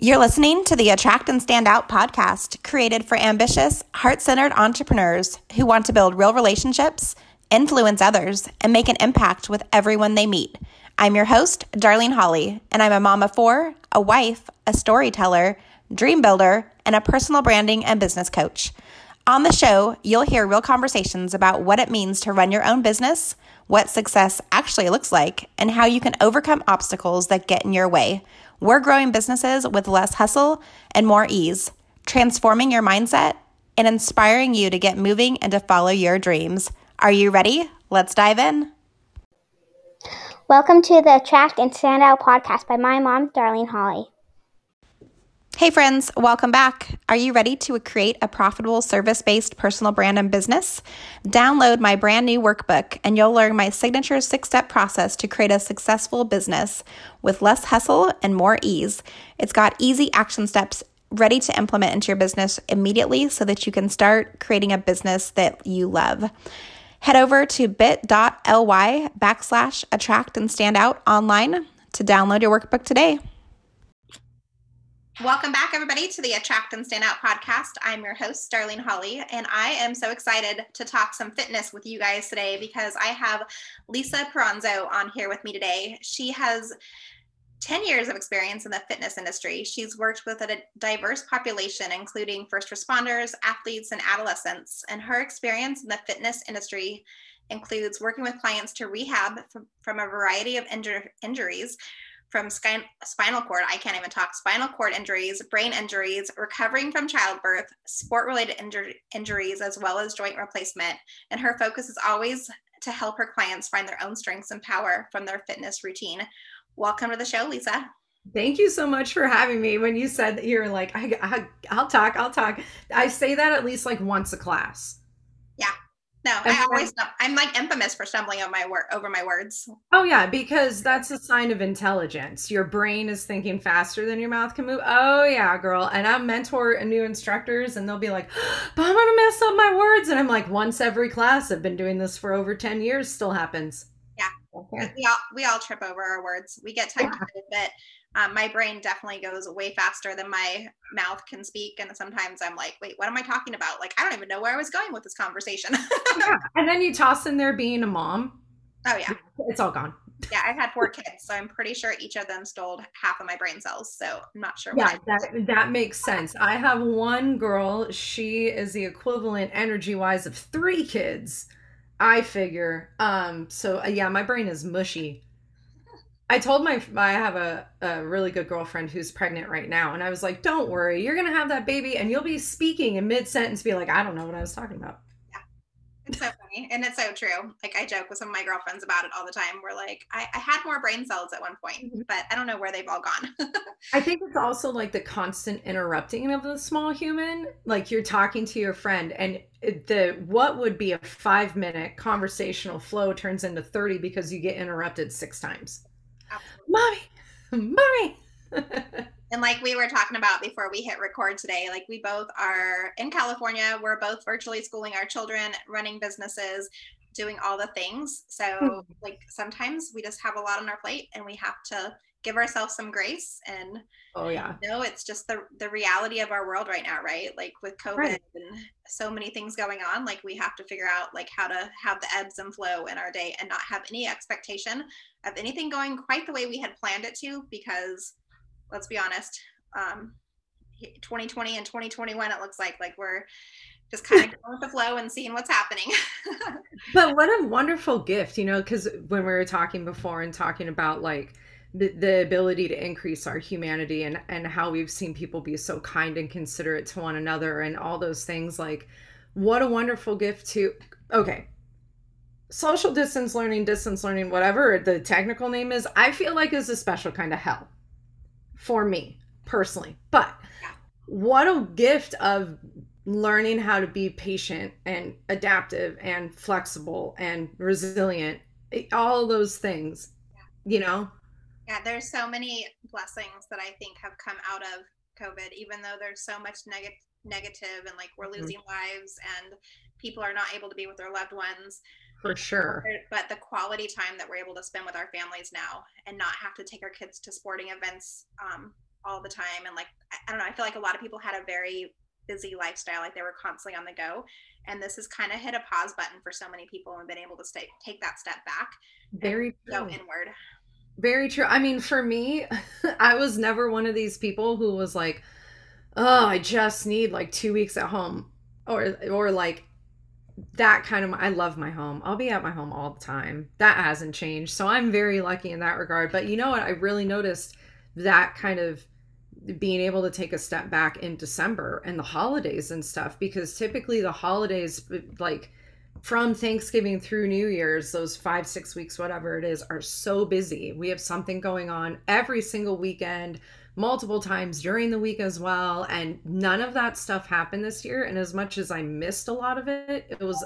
You're listening to the Attract and Stand Out podcast, created for ambitious, heart centered entrepreneurs who want to build real relationships, influence others, and make an impact with everyone they meet. I'm your host, Darlene Holly, and I'm a mom of four, a wife, a storyteller, dream builder, and a personal branding and business coach. On the show, you'll hear real conversations about what it means to run your own business, what success actually looks like, and how you can overcome obstacles that get in your way we're growing businesses with less hustle and more ease, transforming your mindset and inspiring you to get moving and to follow your dreams. Are you ready? Let's dive in. Welcome to the Attract and Stand Out podcast by my mom, Darlene Holly. Hey, friends, welcome back. Are you ready to create a profitable service based personal brand and business? Download my brand new workbook, and you'll learn my signature six step process to create a successful business with less hustle and more ease. It's got easy action steps ready to implement into your business immediately so that you can start creating a business that you love. Head over to bit.ly backslash attract and stand out online to download your workbook today. Welcome back, everybody, to the Attract and Stand Out podcast. I'm your host, Darlene Holly, and I am so excited to talk some fitness with you guys today because I have Lisa Peranzo on here with me today. She has 10 years of experience in the fitness industry. She's worked with a diverse population, including first responders, athletes, and adolescents. And her experience in the fitness industry includes working with clients to rehab from, from a variety of injur- injuries from spinal cord, I can't even talk, spinal cord injuries, brain injuries, recovering from childbirth, sport related injur- injuries, as well as joint replacement. And her focus is always to help her clients find their own strengths and power from their fitness routine. Welcome to the show, Lisa. Thank you so much for having me. When you said that you're like, I, I, I'll talk, I'll talk. I say that at least like once a class. No, I always I'm like infamous for stumbling over my word over my words. Oh yeah, because that's a sign of intelligence. Your brain is thinking faster than your mouth can move. Oh yeah, girl. And I mentor new instructors, and they'll be like, "But I'm gonna mess up my words," and I'm like, once every class. I've been doing this for over ten years. Still happens. Yeah, okay. we all we all trip over our words. We get tired yeah. bit um, my brain definitely goes way faster than my mouth can speak and sometimes i'm like wait what am i talking about? Like i don't even know where i was going with this conversation. Yeah. and then you toss in there being a mom. Oh yeah. It's all gone. Yeah i've had four kids so i'm pretty sure each of them stole half of my brain cells so i'm not sure yeah that, that makes sense. I have one girl. She is the equivalent energy wise of three kids i figure. Um so uh, yeah my brain is mushy I told my I have a, a really good girlfriend who's pregnant right now, and I was like, "Don't worry, you're gonna have that baby, and you'll be speaking in mid sentence, be like, I don't know what I was talking about." Yeah, it's so funny, and it's so true. Like I joke with some of my girlfriends about it all the time. We're like, I, I had more brain cells at one point, mm-hmm. but I don't know where they've all gone. I think it's also like the constant interrupting of the small human. Like you're talking to your friend, and the what would be a five minute conversational flow turns into thirty because you get interrupted six times mommy, mommy. and like we were talking about before we hit record today, like we both are in California. We're both virtually schooling our children, running businesses, doing all the things. So hmm. like sometimes we just have a lot on our plate and we have to give ourselves some grace and oh yeah no it's just the the reality of our world right now right like with covid right. and so many things going on like we have to figure out like how to have the ebbs and flow in our day and not have any expectation of anything going quite the way we had planned it to because let's be honest um 2020 and 2021 it looks like like we're just kind of going with the flow and seeing what's happening. but what a wonderful gift, you know, because when we were talking before and talking about like the, ability to increase our humanity and and how we've seen people be so kind and considerate to one another and all those things like what a wonderful gift to okay. Social distance learning distance learning whatever the technical name is i feel like is a special kind of hell for me personally but what a gift of learning how to be patient and adaptive and flexible and resilient eh, all those things you know yeah, there's so many blessings that I think have come out of COVID, even though there's so much negative negative and like we're mm-hmm. losing mm-hmm. lives and people are not able to be with their loved ones. For sure. But the quality time that we're able to spend with our families now and not have to take our kids to sporting events um, all the time and like I don't know, I feel like a lot of people had a very busy lifestyle, like they were constantly on the go. And this has kind of hit a pause button for so many people and been able to stay take that step back. Very go inward. Very true. I mean, for me, I was never one of these people who was like, "Oh, I just need like 2 weeks at home." Or or like that kind of I love my home. I'll be at my home all the time. That hasn't changed. So I'm very lucky in that regard. But you know what? I really noticed that kind of being able to take a step back in December and the holidays and stuff because typically the holidays like from Thanksgiving through New Year's, those five, six weeks, whatever it is, are so busy. We have something going on every single weekend, multiple times during the week as well. And none of that stuff happened this year. And as much as I missed a lot of it, it was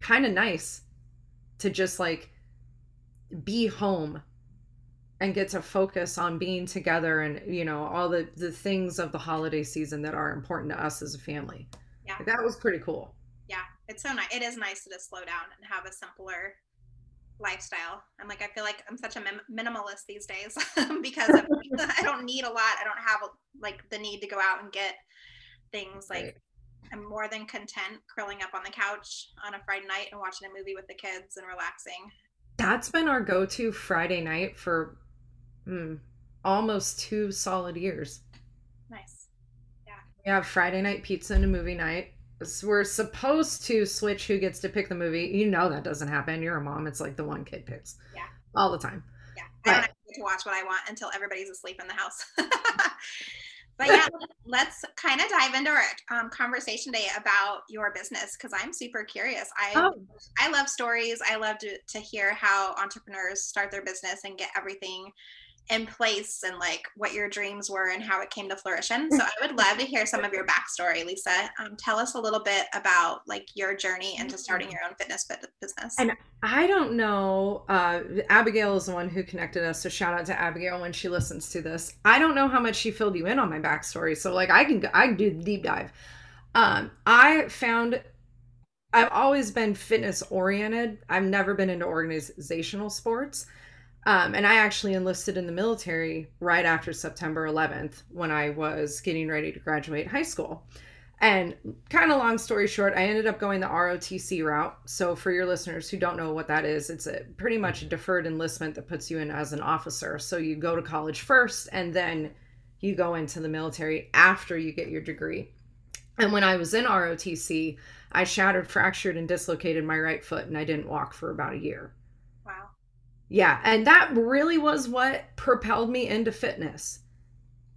kind of nice to just like be home and get to focus on being together and you know all the the things of the holiday season that are important to us as a family yeah like, that was pretty cool it's so nice it is nice to just slow down and have a simpler lifestyle i'm like i feel like i'm such a minimalist these days because i don't need a lot i don't have like the need to go out and get things like right. i'm more than content curling up on the couch on a friday night and watching a movie with the kids and relaxing that's been our go-to friday night for mm, almost two solid years. Nice. Yeah. We have Friday night pizza and a movie night. We're supposed to switch who gets to pick the movie. You know that doesn't happen. You're a mom. It's like the one kid picks. Yeah. All the time. Yeah. But, I don't get to watch what I want until everybody's asleep in the house. but yeah, let's kind of dive into our um, conversation today about your business because I'm super curious. I oh. I love stories. I love to, to hear how entrepreneurs start their business and get everything in place and like what your dreams were and how it came to fruition. So I would love to hear some of your backstory, Lisa. Um, tell us a little bit about like your journey into starting your own fitness business. And I don't know, uh, Abigail is the one who connected us. So shout out to Abigail when she listens to this. I don't know how much she filled you in on my backstory. So like I can I can do the deep dive. Um, I found I've always been fitness oriented. I've never been into organizational sports. Um, and I actually enlisted in the military right after September 11th when I was getting ready to graduate high school. And kind of long story short, I ended up going the ROTC route. So, for your listeners who don't know what that is, it's a pretty much a deferred enlistment that puts you in as an officer. So, you go to college first and then you go into the military after you get your degree. And when I was in ROTC, I shattered, fractured, and dislocated my right foot, and I didn't walk for about a year. Yeah, and that really was what propelled me into fitness.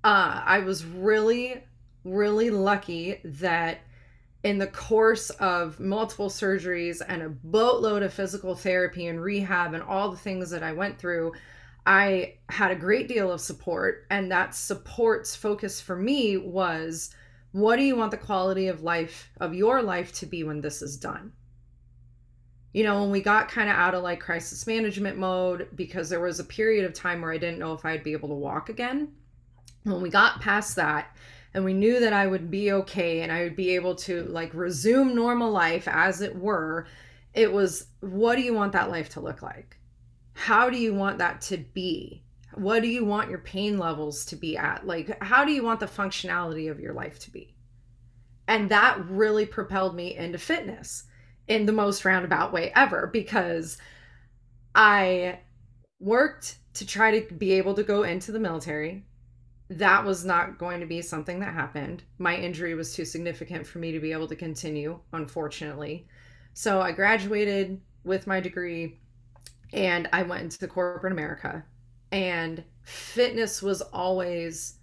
Uh, I was really, really lucky that in the course of multiple surgeries and a boatload of physical therapy and rehab and all the things that I went through, I had a great deal of support. And that support's focus for me was what do you want the quality of life of your life to be when this is done? You know, when we got kind of out of like crisis management mode, because there was a period of time where I didn't know if I'd be able to walk again. When we got past that, and we knew that I would be okay and I would be able to like resume normal life as it were, it was what do you want that life to look like? How do you want that to be? What do you want your pain levels to be at? Like, how do you want the functionality of your life to be? And that really propelled me into fitness in the most roundabout way ever because I worked to try to be able to go into the military. That was not going to be something that happened. My injury was too significant for me to be able to continue, unfortunately. So I graduated with my degree and I went into corporate America. And fitness was always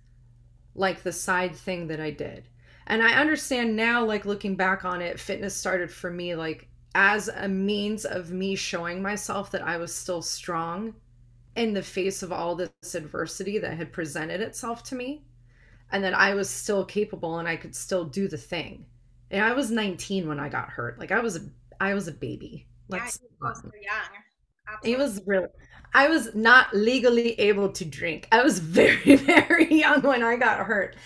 like the side thing that I did and i understand now like looking back on it fitness started for me like as a means of me showing myself that i was still strong in the face of all this adversity that had presented itself to me and that i was still capable and i could still do the thing. And i was 19 when i got hurt. Like i was a i was a baby. Like yeah, so young. Absolutely. It was really I was not legally able to drink. I was very, very young when I got hurt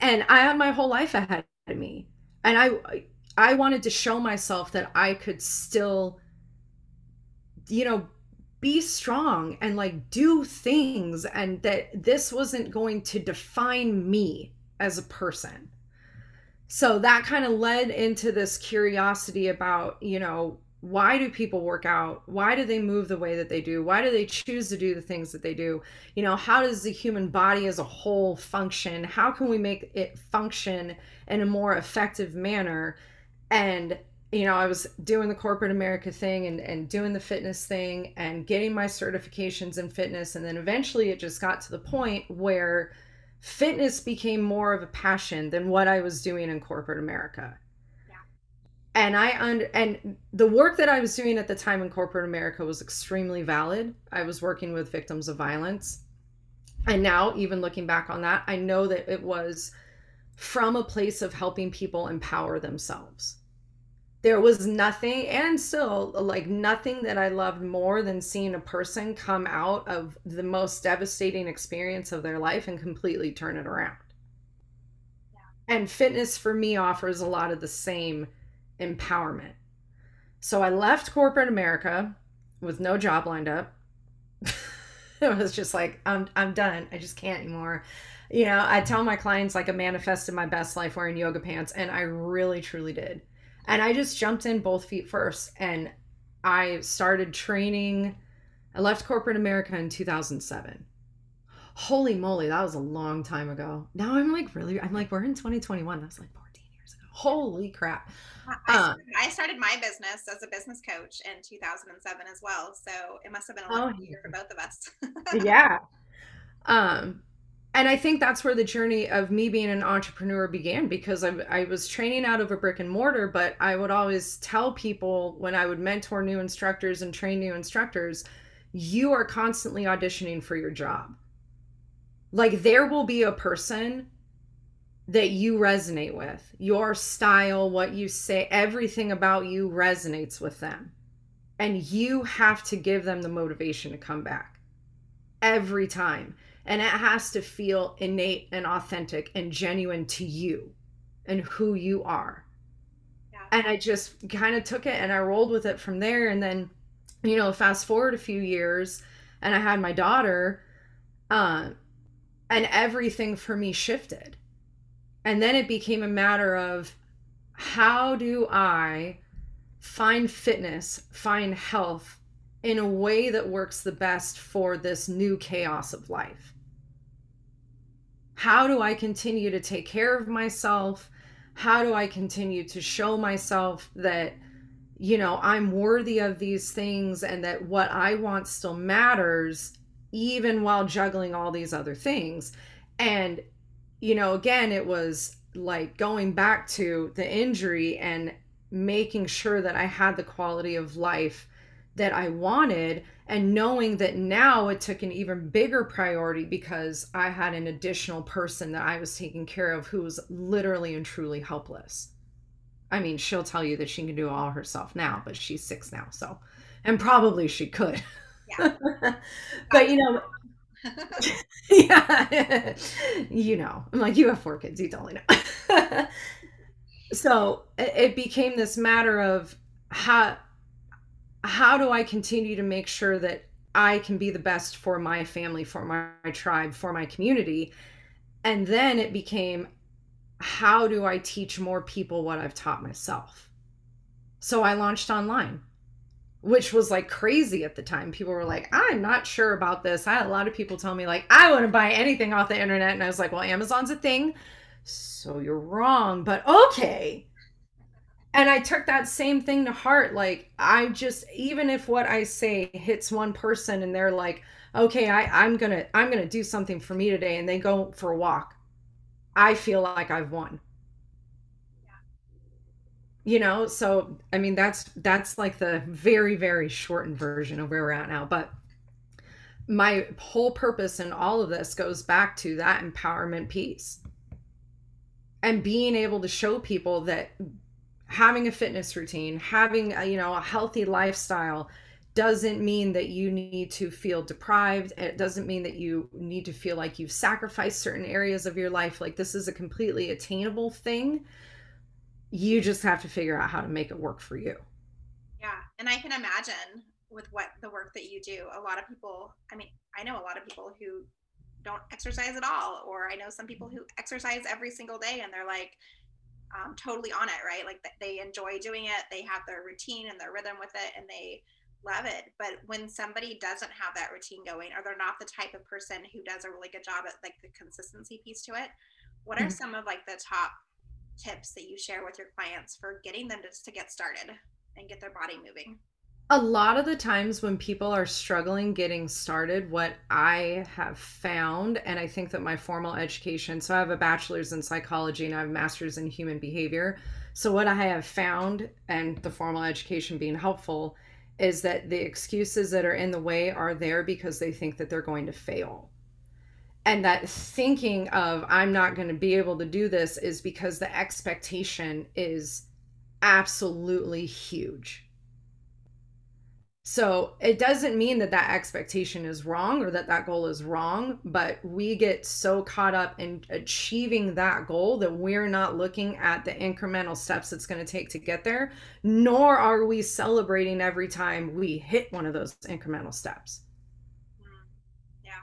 and I had my whole life ahead of me. And I I wanted to show myself that I could still you know be strong and like do things and that this wasn't going to define me as a person so that kind of led into this curiosity about you know why do people work out? Why do they move the way that they do? Why do they choose to do the things that they do? You know how does the human body as a whole function? How can we make it function in a more effective manner? And you know i was doing the corporate america thing and, and doing the fitness thing and getting my certifications in fitness. And then eventually it just got to the point where fitness became more of a passion than what i was doing in corporate america and I under and the work that I was doing at the time in corporate America was extremely valid. I was working with victims of violence. And now even looking back on that, I know that it was from a place of helping people empower themselves. There was nothing and still like nothing that I loved more than seeing a person come out of the most devastating experience of their life and completely turn it around. Yeah. And fitness for me offers a lot of the same empowerment. So I left corporate America with no job lined up. it was just like I'm I'm done. I just can't anymore. You know, I tell my clients like I manifested my best life wearing yoga pants and I really truly did. And I just jumped in both feet first and I started training. I left corporate America in 2007. Holy moly, that was a long time ago. Now I'm like really I'm like we're in 2021. That's like 14 years ago. Holy crap. I, uh, I, started my business as a business coach in 2007 as well. So it must have been a long oh, easier for both of us. yeah. Um, and I think that's where the journey of me being an entrepreneur began because I, I was training out of a brick and mortar, but I would always tell people when I would mentor new instructors and train new instructors, you are constantly auditioning for your job. Like there will be a person that you resonate with. Your style, what you say, everything about you resonates with them. And you have to give them the motivation to come back every time. And it has to feel innate and authentic and genuine to you and who you are. Yeah. And I just kind of took it and I rolled with it from there. And then, you know, fast forward a few years and I had my daughter, uh, and everything for me shifted and then it became a matter of how do I find fitness, find health in a way that works the best for this new chaos of life? How do I continue to take care of myself? How do I continue to show myself that, you know, I'm worthy of these things and that what I want still matters, even while juggling all these other things? And you know, again, it was like going back to the injury and making sure that I had the quality of life that I wanted and knowing that now it took an even bigger priority because I had an additional person that I was taking care of who was literally and truly helpless. I mean, she'll tell you that she can do all herself now, but she's six now, so and probably she could. Yeah. but you know, yeah. you know, I'm like, you have four kids, you totally know. so it became this matter of how how do I continue to make sure that I can be the best for my family, for my, my tribe, for my community? And then it became how do I teach more people what I've taught myself? So I launched online which was like crazy at the time. People were like, I'm not sure about this. I had a lot of people tell me, like, I want to buy anything off the internet. And I was like, well, Amazon's a thing. So you're wrong, but okay. And I took that same thing to heart. Like, I just, even if what I say hits one person and they're like, okay, I, I'm gonna, I'm gonna do something for me today, and they go for a walk, I feel like I've won you know so i mean that's that's like the very very shortened version of where we're at now. But my whole purpose in all of this goes back to that empowerment piece and being able to show people that having a fitness routine having a, you know a healthy lifestyle doesn't mean that you need to feel deprived. It doesn't mean that you need to feel like you've sacrificed certain areas of your life. Like this is a completely attainable thing you just have to figure out how to make it work for you. Yeah. And I can imagine with what the work that you do. A lot of people, I mean, I know a lot of people who don't exercise at all, or I know some people who exercise every single day and they're like um, totally on it, right? Like they enjoy doing it, they have their routine and their rhythm with it, and they love it. But when somebody doesn't have that routine going, or they're not the type of person who does a really good job at like the consistency piece to it, what are mm-hmm. some of like the top tips that you share with your clients for getting them just to get started and get their body moving? a lot of the times when people are struggling getting started, what I have found, and I think that my formal education, so I have a bachelor's in psychology and I have a master's in human behavior. So, what I have found, and the formal education being helpful, is that the excuses that are in the way are there because they think that they're going to fail. And that thinking of, I'm not going to be able to do this is because the expectation is absolutely huge so it doesn't mean that that expectation is wrong or that that goal is wrong, but we get so caught up in achieving that goal that we're not looking at the incremental steps it's going to take to get there, nor are we celebrating every time we hit one of those incremental steps.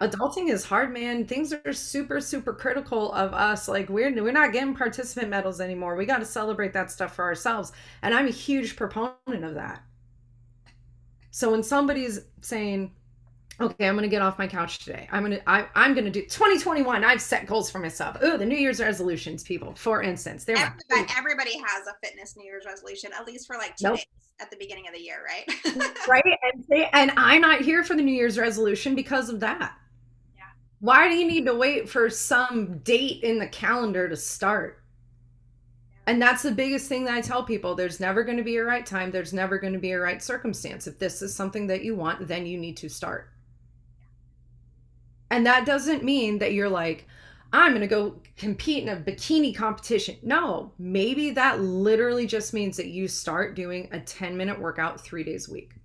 Adulting is hard, man. Things are super, super critical of us. Like we're we're not getting participant medals anymore. We got to celebrate that stuff for ourselves, and I'm a huge proponent of that so when somebody's saying, okay, I'm going to get off my couch today. I'm going to, I, I'm going to do 2021. I've set goals for myself. Oh, the New Year's resolutions, people, for instance, they're everybody, everybody has a fitness New Year's resolution, at least for like two nope. days at the beginning of the year, right? right. And, they, and I'm not here for the New Year's resolution because of that. Why do you need to wait for some date in the calendar to start? And that's the biggest thing that I tell people. There's never going to be a right time. There's never going to be a right circumstance. If this is something that you want, then you need to start. And that doesn't mean that you're like, I'm going to go compete in a bikini competition. No, maybe that literally just means that you start doing a 10 minute workout three days a week.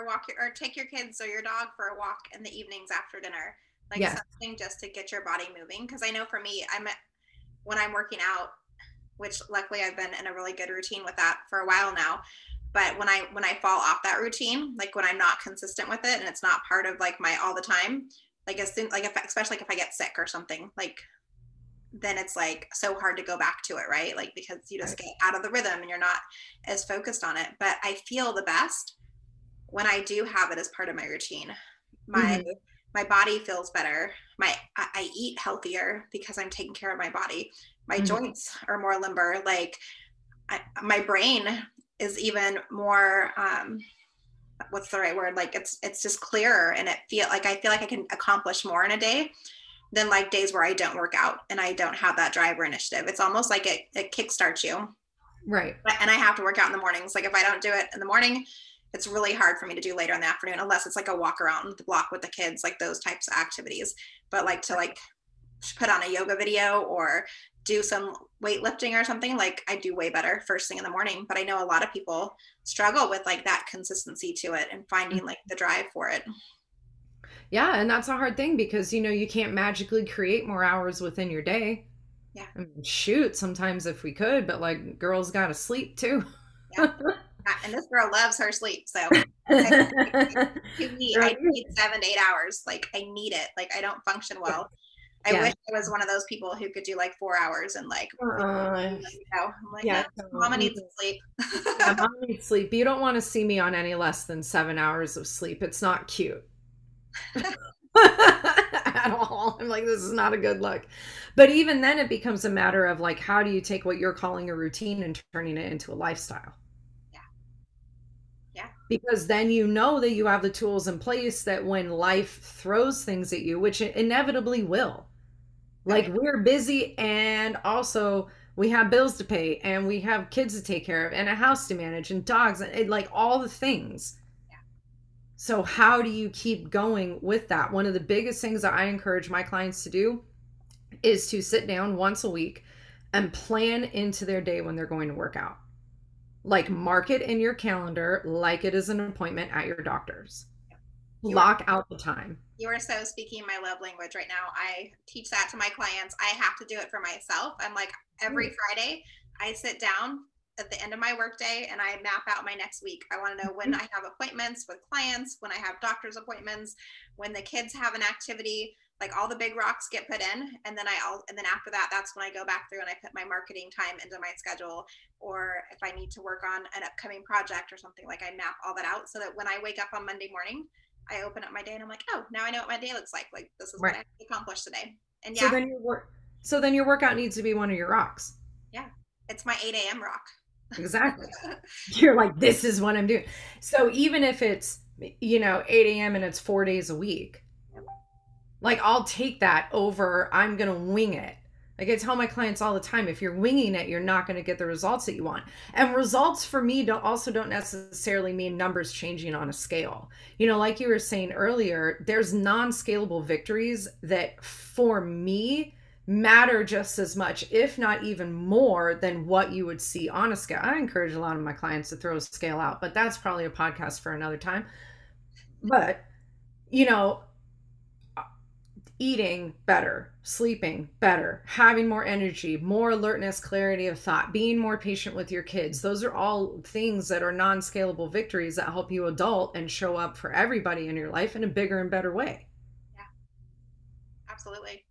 Or walk your, or take your kids or your dog for a walk in the evenings after dinner. Like yes. something just to get your body moving. Cause I know for me, I'm when I'm working out, which luckily I've been in a really good routine with that for a while now. But when I when I fall off that routine, like when I'm not consistent with it and it's not part of like my all the time, like as soon like if especially like if I get sick or something, like then it's like so hard to go back to it, right? Like because you just get out of the rhythm and you're not as focused on it. But I feel the best when I do have it as part of my routine. My mm-hmm. my body feels better. My I, I, eat healthier because i'm taking care of my body. My mm-hmm. joints are more limber. Like I, my brain is even more um what's the right word? Like it's it's just clearer and it feel like i feel like i can accomplish more in a day than like days where i don't work out and i don't have that drive or initiative. It's almost like it it kickstarts you. Right. And i have to work out in the mornings. Like if i don't do it in the morning it's really hard for me to do later in the afternoon unless it's like a walk around the block with the kids like those types of activities. But like to like put on a yoga video or do some weightlifting or something like i do way better first thing in the morning. But i know a lot of people struggle with like that consistency to it and finding like the drive for it. Yeah and that's a hard thing because you know you can't magically create more hours within your day. Yeah. I mean, shoot sometimes if we could but like girls gotta sleep too. Yeah. and this girl loves her sleep. So I, need, I need seven to eight hours. Like I need it. Like I don't function well. I yeah. wish I was one of those people who could do like four hours and like, uh, you know, I'm like, yeah, mama needs sleep. yeah, mama needs sleep. You don't want to see me on any less than seven hours of sleep. It's not cute. at all. I'm like, this is not a good look. But even then, it becomes a matter of like, how do you take what you're calling a routine and turning it into a lifestyle? Because then you know that you have the tools in place that when life throws things at you which it inevitably will like we're busy and also we have bills to pay and we have kids to take care of and a house to manage and dogs and like all the things. Yeah. so how do you keep going with that? One of the biggest things that i encourage my clients to do is to sit down once a week and plan into their day when they're going to work out like mark it in your calendar like it is an appointment at your doctor's. You lock are, out the time. You are so speaking my love language right now. I teach that to my clients. I have to do it for myself. I'm like every friday i sit down at the end of my workday and I map out my next week. I want to know when mm-hmm. I have appointments with clients, when I have doctor's appointments, when the kids have an activity, like all the big rocks get put in and then i all and then after that that's when I go back through and I put my marketing time into my schedule or if I need to work on an upcoming project or something like I map all that out so that when I wake up on Monday morning I open up my day and I'm like oh now I know what my day looks like. Like this is right. what I accomplished today. And yeah. so then your work so then your workout needs to be one of your rocks. Yeah. It's my 8 a.m rock. Exactly. You're like this is what I'm doing. So even if it's you know 8 a.m and it's four days a week like I'll take that over I'm going to wing it. Like I tell my clients all the time, if you're winging it, you're not going to get the results that you want. And results for me don't also don't necessarily mean numbers changing on a scale. You know, like you were saying earlier, there's non-scalable victories that for me matter just as much, if not even more than what you would see on a scale. I encourage a lot of my clients to throw a scale out, but that's probably a podcast for another time. But you know, eating better, sleeping better, having more energy, more alertness, clarity of thought, being more patient with your kids. Those are all things that are non scalable victories that help you adult and show up for everybody in your life in a bigger and better way. Yeah, absolutely.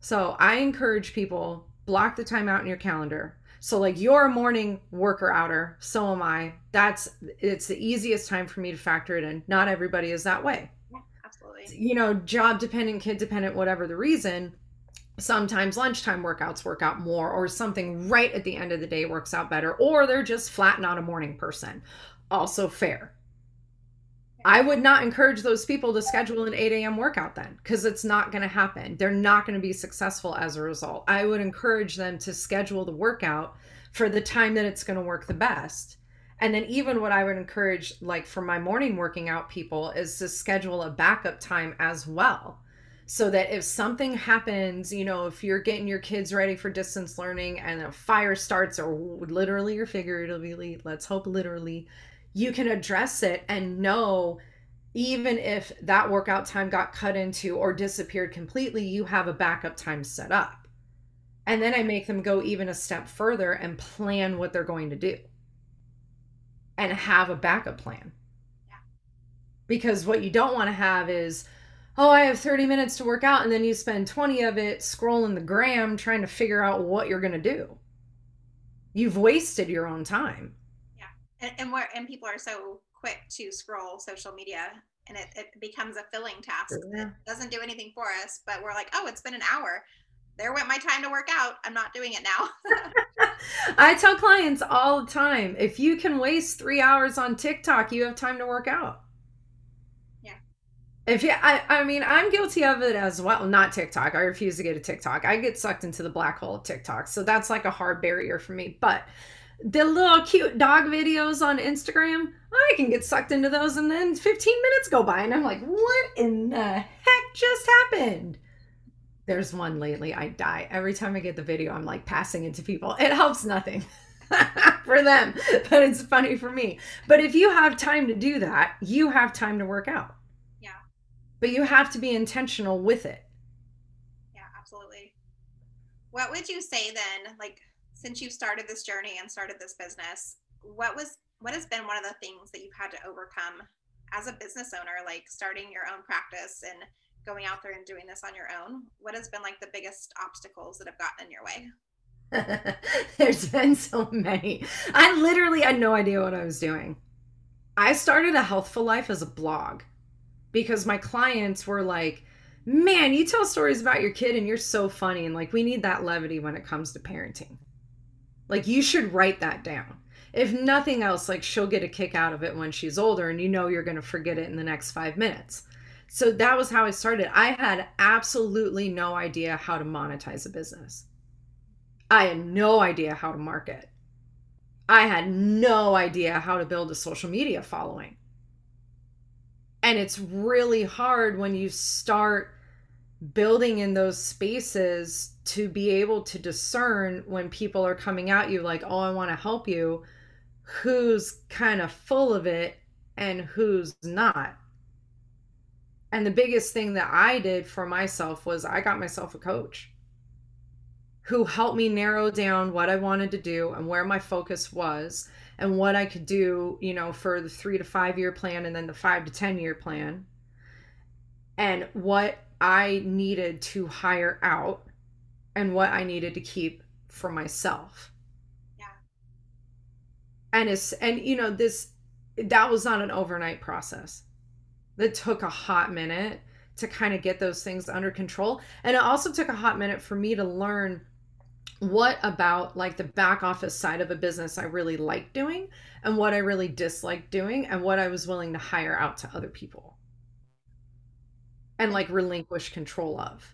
So I encourage people block the time out in your calendar. So like you're a morning worker outer, so am I. That's it's the easiest time for me to factor it in. Not everybody is that way you know, job dependent, kid dependent, whatever the reason, sometimes lunchtime workouts work out more, or something right at the end of the day works out better, or they're just flat not a morning person. Also fair. I would not encourage those people to schedule an 8 a.m. workout then because it's not going to happen. They're not going to be successful as a result. I would encourage them to schedule the workout for the time that it's going to work the best and then even what I would encourage like for my morning working out people is to schedule a backup time as well. So that if something happens, you know, if you're getting your kids ready for distance learning and a fire starts or literally or figuratively, let's hope literally, you can address it and know even if that workout time got cut into or disappeared completely, you have a backup time set up. And then I make them go even a step further and plan what they're going to do and have a backup plan. Yeah. Because what you don't want to have is, oh, I have 30 minutes to work out, and then you spend 20 of it scrolling the gram trying to figure out what you're going to do. You've wasted your own time. Yeah. And, and where and people are so quick to scroll social media and it, it becomes a filling task yeah. that doesn't do anything for us, but we're like, oh, it's been an hour there went my time to work out. I'm not doing it now. I tell clients all the time if you can waste three hours on TikTok, you have time to work out. Yeah. If you, I, I mean, I'm guilty of it as well. Not TikTok. I refuse to get a TikTok. I get sucked into the black hole of TikTok. So that's like a hard barrier for me. But the little cute dog videos on Instagram, I can get sucked into those and then 15 minutes go by and I'm like, what in the heck just happened? There's one lately, I die. Every time I get the video, I'm like passing it to people. It helps nothing for them, but it's funny for me. But if you have time to do that, you have time to work out. Yeah. But you have to be intentional with it. Yeah, absolutely. What would you say then, like since you've started this journey and started this business, what was what has been one of the things that you've had to overcome as a business owner, like starting your own practice and going out there and doing this on your own, what has been like the biggest obstacles that have gotten in your way? There's been so many. I literally had no idea what I was doing. I started a healthful life as a blog because my clients were like, "Man, you tell stories about your kid and you're so funny and like we need that levity when it comes to parenting." Like you should write that down. If nothing else, like she'll get a kick out of it when she's older and you know you're going to forget it in the next 5 minutes. So that was how I started. I had absolutely no idea how to monetize a business. I had no idea how to market. I had no idea how to build a social media following. And it's really hard when you start building in those spaces to be able to discern when people are coming at you like, oh, I want to help you, who's kind of full of it and who's not and the biggest thing that I did for myself was I got myself a coach. who helped me narrow down what I wanted to do and where my focus was and what I could do, you know, for the 3 to 5 year plan and then the 5 to 10 year plan and what I needed to hire out and what I needed to keep for myself. Yeah. And it's and you know this that was not an overnight process. That took a hot minute to kind of get those things under control. And it also took a hot minute for me to learn what about like the back office side of a business I really like doing and what I really dislike doing and what I was willing to hire out to other people and like relinquish control of.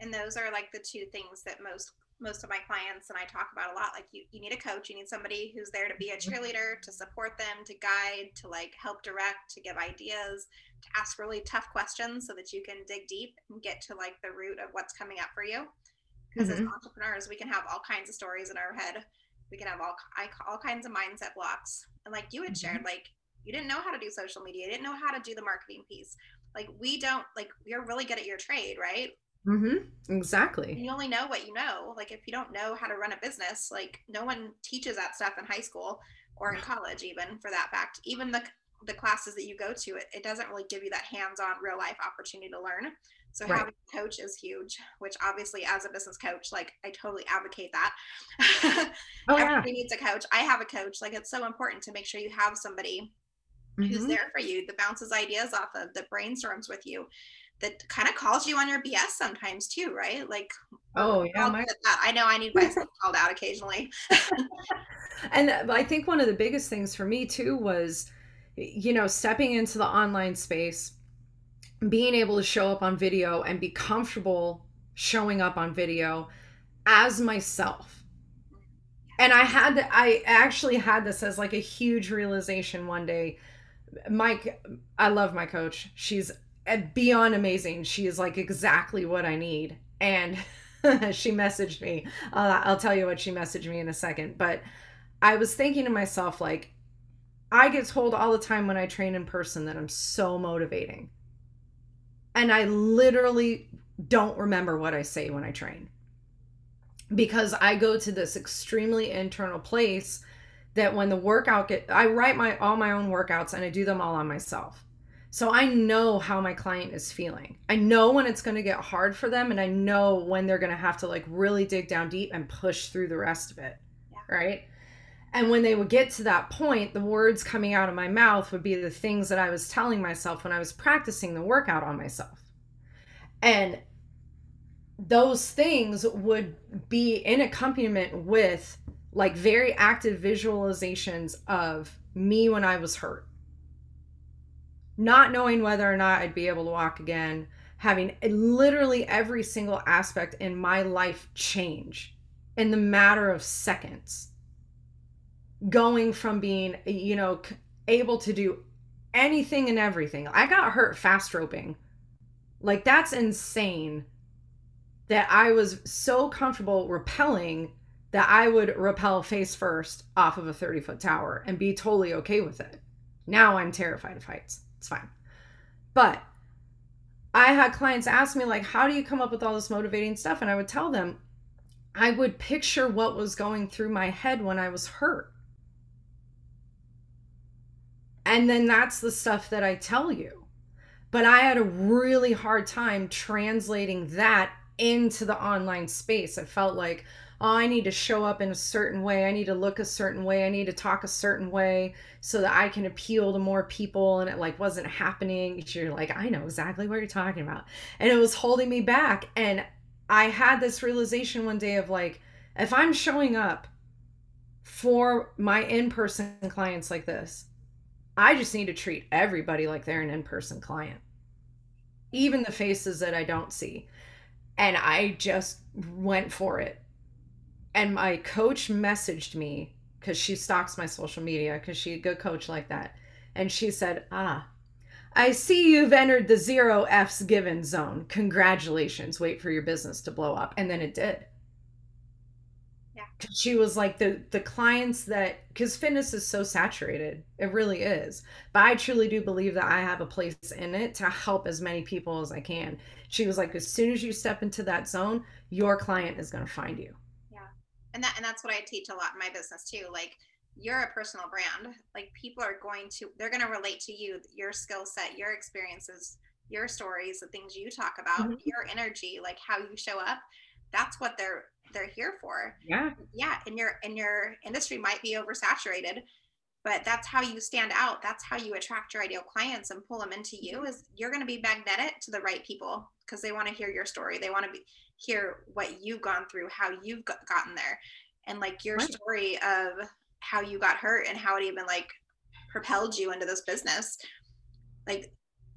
And those are like the two things that most most of my clients and I talk about a lot. Like you, you need a coach, you need somebody who's there to be a mm-hmm. cheerleader, to support them, to guide, to like help direct, to give ideas, to ask really tough questions so that you can dig deep and get to like the root of what's coming up for you. Because mm-hmm. as entrepreneurs, we can have all kinds of stories in our head. We can have all all kinds of mindset blocks. And like you had mm-hmm. shared, like you didn't know how to do social media, you didn't know how to do the marketing piece. Like we don't like you're really good at your trade, right? Mm-hmm. Exactly. You only know what you know. Like if you don't know how to run a business, like no one teaches that stuff in high school or in college, even for that fact. Even the the classes that you go to, it, it doesn't really give you that hands-on real life opportunity to learn. So right. having a coach is huge, which obviously as a business coach, like I totally advocate that. oh, Everybody yeah. needs a coach. I have a coach. Like it's so important to make sure you have somebody mm-hmm. who's there for you, that bounces ideas off of, that brainstorms with you that kind of calls you on your BS sometimes too, right? Like, oh yeah, my- I know I need myself called out occasionally. and uh, I think one of the biggest things for me too was, you know, stepping into the online space, being able to show up on video and be comfortable showing up on video as myself. And I had to, I actually had this as like a huge realization one day. Mike, I love my coach. She's beyond amazing. She is like exactly what I need. And she messaged me. Uh, I'll tell you what she messaged me in a second. But I was thinking to myself, like, I get told all the time when I train in person that I'm so motivating. And I literally don't remember what I say when I train because I go to this extremely internal place that when the workout get I write my all my own workouts and I do them all on myself. So I know how my client is feeling. I know when it's going to get hard for them and I know when they're going to have to like really dig down deep and push through the rest of it. Yeah. Right? And when they would get to that point, the words coming out of my mouth would be the things that I was telling myself when I was practicing the workout on myself. And those things would be in accompaniment with like very active visualizations of me when I was hurt not knowing whether or not I'd be able to walk again, having literally every single aspect in my life change in the matter of seconds. Going from being, you know, able to do anything and everything. I got hurt fast roping. Like, that's insane that I was so comfortable rappelling that I would rappel face first off of a 30 foot tower and be totally okay with it. Now I'm terrified of heights. It's fine. But I had clients ask me, like, how do you come up with all this motivating stuff? And I would tell them, I would picture what was going through my head when I was hurt. And then that's the stuff that I tell you. But I had a really hard time translating that into the online space. I felt like, oh, I need to show up in a certain way. I need to look a certain way. I need to talk a certain way so that I can appeal to more people. And it like wasn't happening. You're like, I know exactly what you're talking about. And it was holding me back. And I had this realization one day of like, if I'm showing up for my in person clients like this, I just need to treat everybody like they're an in person client, even the faces that I don't see. And I just went for it and my coach messaged me because she stalks my social media because she's a good coach like that. And she said, Ah, I see you've entered the zero F's given zone. Congratulations. Wait for your business to blow up. And then it did. Yeah. She was like the the clients that because fitness is so saturated. It really is. But I truly do believe that I have a place in it to help as many people as I can. She was like, as soon as you step into that zone, your client is gonna find you and that and that's what i teach a lot in my business too like you're a personal brand like people are going to they're going to relate to you your skill set your experiences your stories the things you talk about mm-hmm. your energy like how you show up that's what they're they're here for. Yeah. Yeah and your and your industry might be oversaturated but that's how you stand out that's how you attract your ideal clients and pull them into you is you're going to be magnetic to the right people because they want to hear your story they want to be hear what you've gone through how you've got, gotten there and like your right. story of how you got hurt and how it even like propelled you into this business like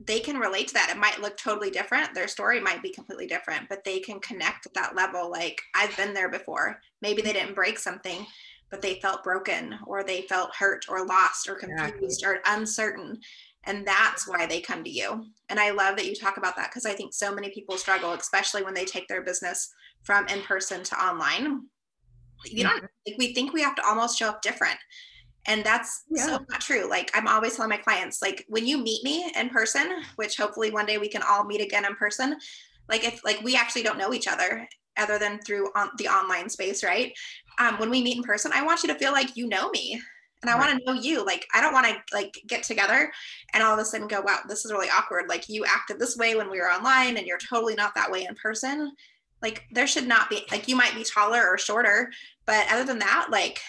they can relate to that. It might look totally different. Their story might be completely different but they can connect at that level like i've been there before. Maybe they didn't break something but they felt broken or they felt hurt or lost or confused or uncertain and that's why they come to you. And i love that you talk about that because i think so many people struggle especially when they take their business from in person to online. You don't like we think we have to almost show up different. And that's yeah. so not true. Like i'm always telling my clients like when you meet me in person which hopefully one day we can all meet again in person like if like we actually don't know each other other than through on the online space right? Um, when we meet in person i want you to feel like you know me and i right. want to know you like i don't want to like get together and all of a sudden go wow this is really awkward. Like you acted this way when we were online and you're totally not that way in person. Like there should not be like you might be taller or shorter but other than that like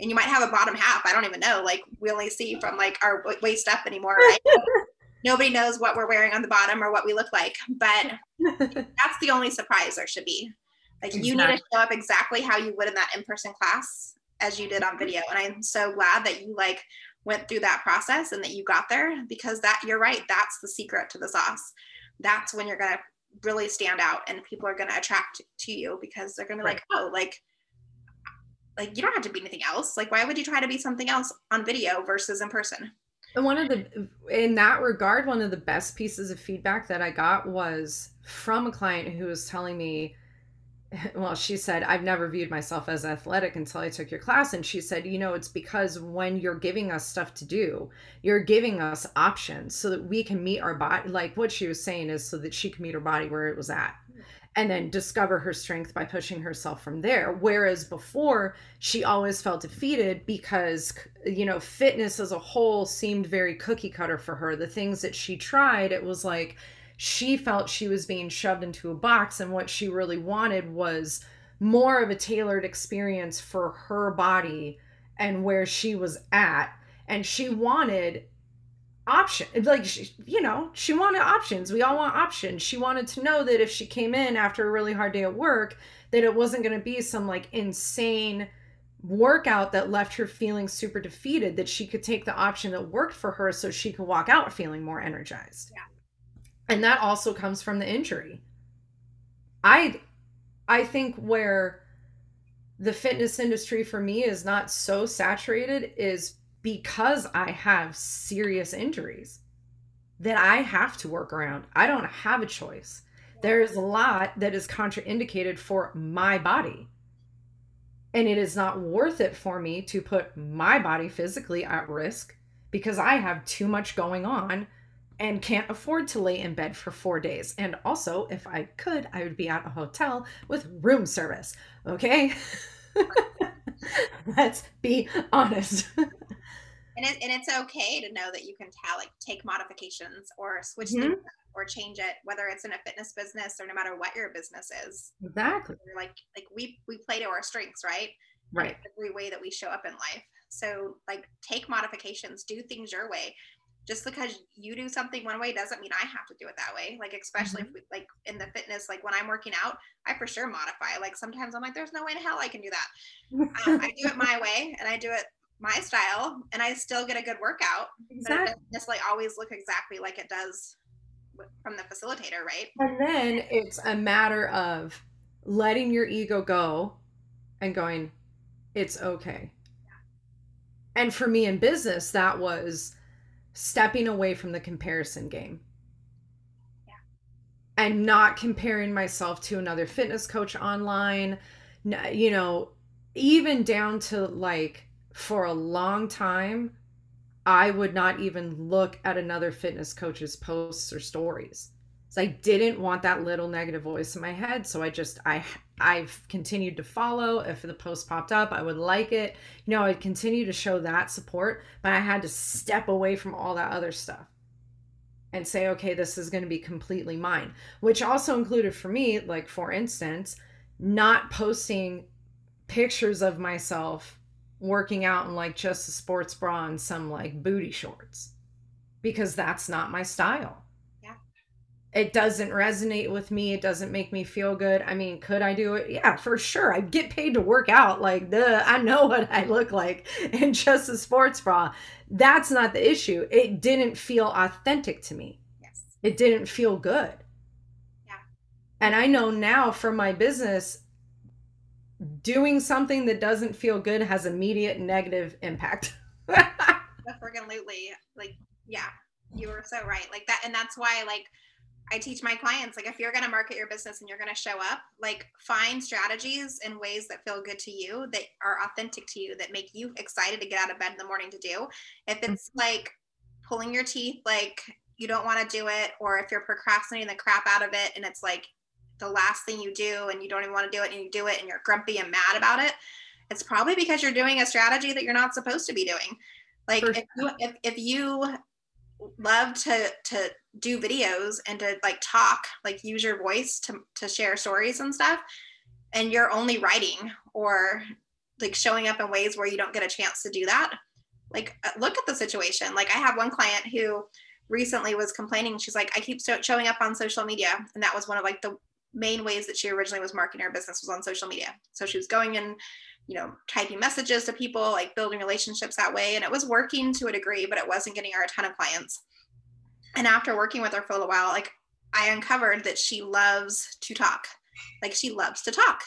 and you might have a bottom half i don't even know. Like we only see from like our waist up anymore right? Nobody knows what we're wearing on the bottom or what we look like but that's the only surprise there should be. Like exactly. you need to show up exactly how you would in that in-person class as you did on video. And i'm so glad that you like went through that process and that you got there because that you're right that's the secret to the sauce. That's when you're going to really stand out and people are going to attract to you because they're going to be right. like oh like like you don't have to be anything else. Like why would you try to be something else on video versus in person? And one of the in that regard one of the best pieces of feedback that i got was from a client who was telling me well she said i've never viewed myself as athletic until i took your class. And she said you know it's because when you're giving us stuff to do you're giving us options so that we can meet our body like what she was saying is so that she can meet her body where it was at and then discover her strength by pushing herself from there. Whereas before she always felt defeated because you know fitness as a whole seemed very cookie cutter for her. The things that she tried it was like she felt she was being shoved into a box and what she really wanted was more of a tailored experience for her body and where she was at. And she wanted option like she, you know she wanted options. We all want options. She wanted to know that if she came in after a really hard day at work that it wasn't going to be some like insane workout that left her feeling super defeated that she could take the option that worked for her so she could walk out feeling more energized. Yeah. And that also comes from the injury i i think where the fitness industry for me is not so saturated is because I have serious injuries that I have to work around. I don't have a choice. There is a lot that is contraindicated for my body. And it is not worth it for me to put my body physically at risk because I have too much going on and can't afford to lay in bed for four days. And also, if I could, I would be at a hotel with room service. Okay? Let's be honest. and, it, and it's okay to know that you can tell like take modifications or switch mm-hmm. things or change it whether it's in a fitness business or no matter what your business is exactly like like we we play to our strengths right right every way that we show up in life so like take modifications do things your way just because you do something one way doesn't mean I have to do it that way. Like, especially mm-hmm. if we, like in the fitness, like when I'm working out, I for sure modify. Like sometimes I'm like, there's no way in hell I can do that. um, I do it my way and I do it my style and I still get a good workout. Exactly. But it doesn't necessarily always look exactly like it does from the facilitator, right? And then it's a matter of letting your ego go and going, it's okay. Yeah. And for me in business, that was stepping away from the comparison game. Yeah. And not comparing myself to another fitness coach online, you know, even down to like for a long time, I would not even look at another fitness coach's posts or stories. So I didn't want that little negative voice in my head. So I just I I've continued to follow. If the post popped up, I would like it. You know, I'd continue to show that support, but I had to step away from all that other stuff and say, okay, this is going to be completely mine, which also included for me, like for instance, not posting pictures of myself working out in like just a sports bra and some like booty shorts because that's not my style it doesn't resonate with me it doesn't make me feel good. I mean could i do it? Yeah for sure. I get paid to work out like the i know what i look like in just a sports bra. That's not the issue. It didn't feel authentic to me. Yes. It didn't feel good. Yeah. And i know now for my business doing something that doesn't feel good has immediate negative impact. Absolutely like yeah you were so right. Like that and that's why like I teach my clients like if you're going to market your business and you're going to show up, like find strategies and ways that feel good to you, that are authentic to you, that make you excited to get out of bed in the morning to do. If it's mm-hmm. like pulling your teeth, like you don't want to do it, or if you're procrastinating the crap out of it and it's like the last thing you do and you don't even want to do it and you do it and you're grumpy and mad about it, it's probably because you're doing a strategy that you're not supposed to be doing. Like if you, if, if you love to to do videos and to like talk like use your voice to to share stories and stuff and you're only writing or like showing up in ways where you don't get a chance to do that like uh, look at the situation like i have one client who recently was complaining she's like i keep showing up on social media and that was one of like the main ways that she originally was marketing her business was on social media so she was going and you know, typing messages to people, like building relationships that way. And it was working to a degree, but it wasn't getting her a ton of clients. And after working with her for a little while, like I uncovered that she loves to talk. Like she loves to talk.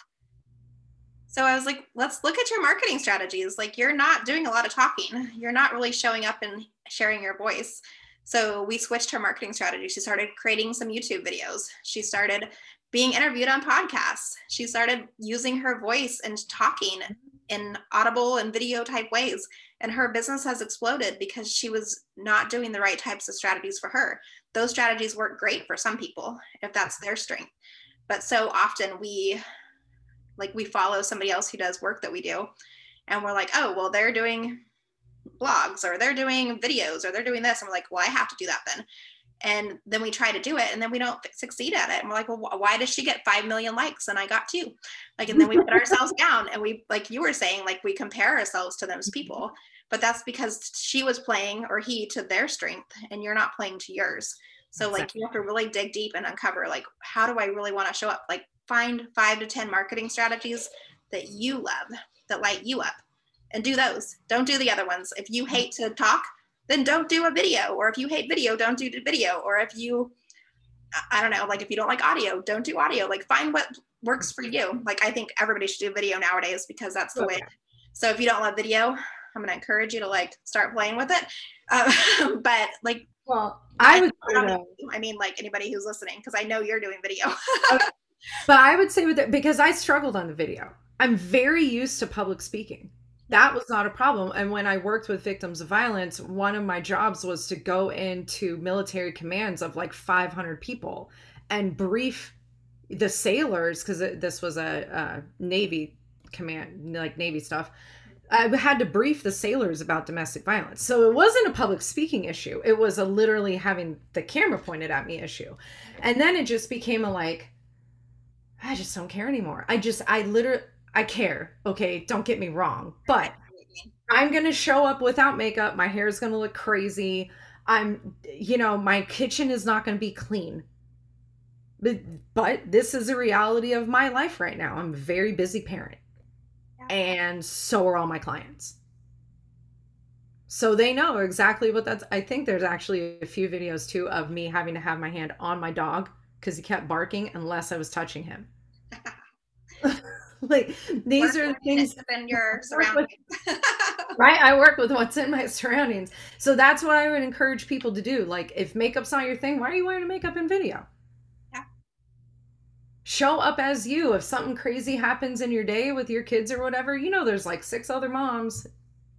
So I was like, let's look at your marketing strategies. Like you're not doing a lot of talking. You're not really showing up and sharing your voice. So we switched her marketing strategy. She started creating some YouTube videos. She started being interviewed on podcasts. She started using her voice and talking in audible and video type ways. And her business has exploded because she was not doing the right types of strategies for her. Those strategies work great for some people if that's their strength. But so often we like we follow somebody else who does work that we do and we're like, oh, well, they're doing blogs or they're doing videos or they're doing this. And we're like, well, I have to do that then and then we try to do it and then we don't succeed at it. And we're like well why does she get 5 million likes and i got two? Like and then we put ourselves down and we like you were saying like we compare ourselves to those mm-hmm. people but that's because she was playing or he to their strength and you're not playing to yours. So like you have to really dig deep and uncover like how do i really want to show up? Like find five to ten marketing strategies that you love that light you up and do those. Don't do the other ones. If you hate to talk then don't do a video. Or if you hate video, don't do the video. Or if you, I don't know, like if you don't like audio, don't do audio. Like find what works for you. Like I think everybody should do video nowadays because that's the okay. way. So if you don't love video, I'm going to encourage you to like start playing with it. Uh, but like, well, I would, I, I mean, like anybody who's listening, because I know you're doing video. okay. But I would say with it because I struggled on the video. I'm very used to public speaking that was not a problem. And when I worked with victims of violence, one of my jobs was to go into military commands of like 500 people and brief the sailors because this was a, a, Navy command, like Navy stuff. I had to brief the sailors about domestic violence. So it wasn't a public speaking issue. It was a literally having the camera pointed at me issue. And then it just became a like, I just don't care anymore. I just, I literally, I care. Okay, don't get me wrong, but I'm going to show up without makeup. My hair is going to look crazy. I'm you know, my kitchen is not going to be clean. But, but this is a reality of my life right now. I'm a very busy parent. And so are all my clients. So they know exactly what that's I think there's actually a few videos too of me having to have my hand on my dog cuz he kept barking unless I was touching him. like these work are the things in your surroundings. right. I work with what's in my surroundings. So that's what I would encourage people to do. Like if makeup's not your thing, why are you wearing makeup in video? Yeah. Show up as you. If something crazy happens in your day with your kids or whatever, you know there's like six other moms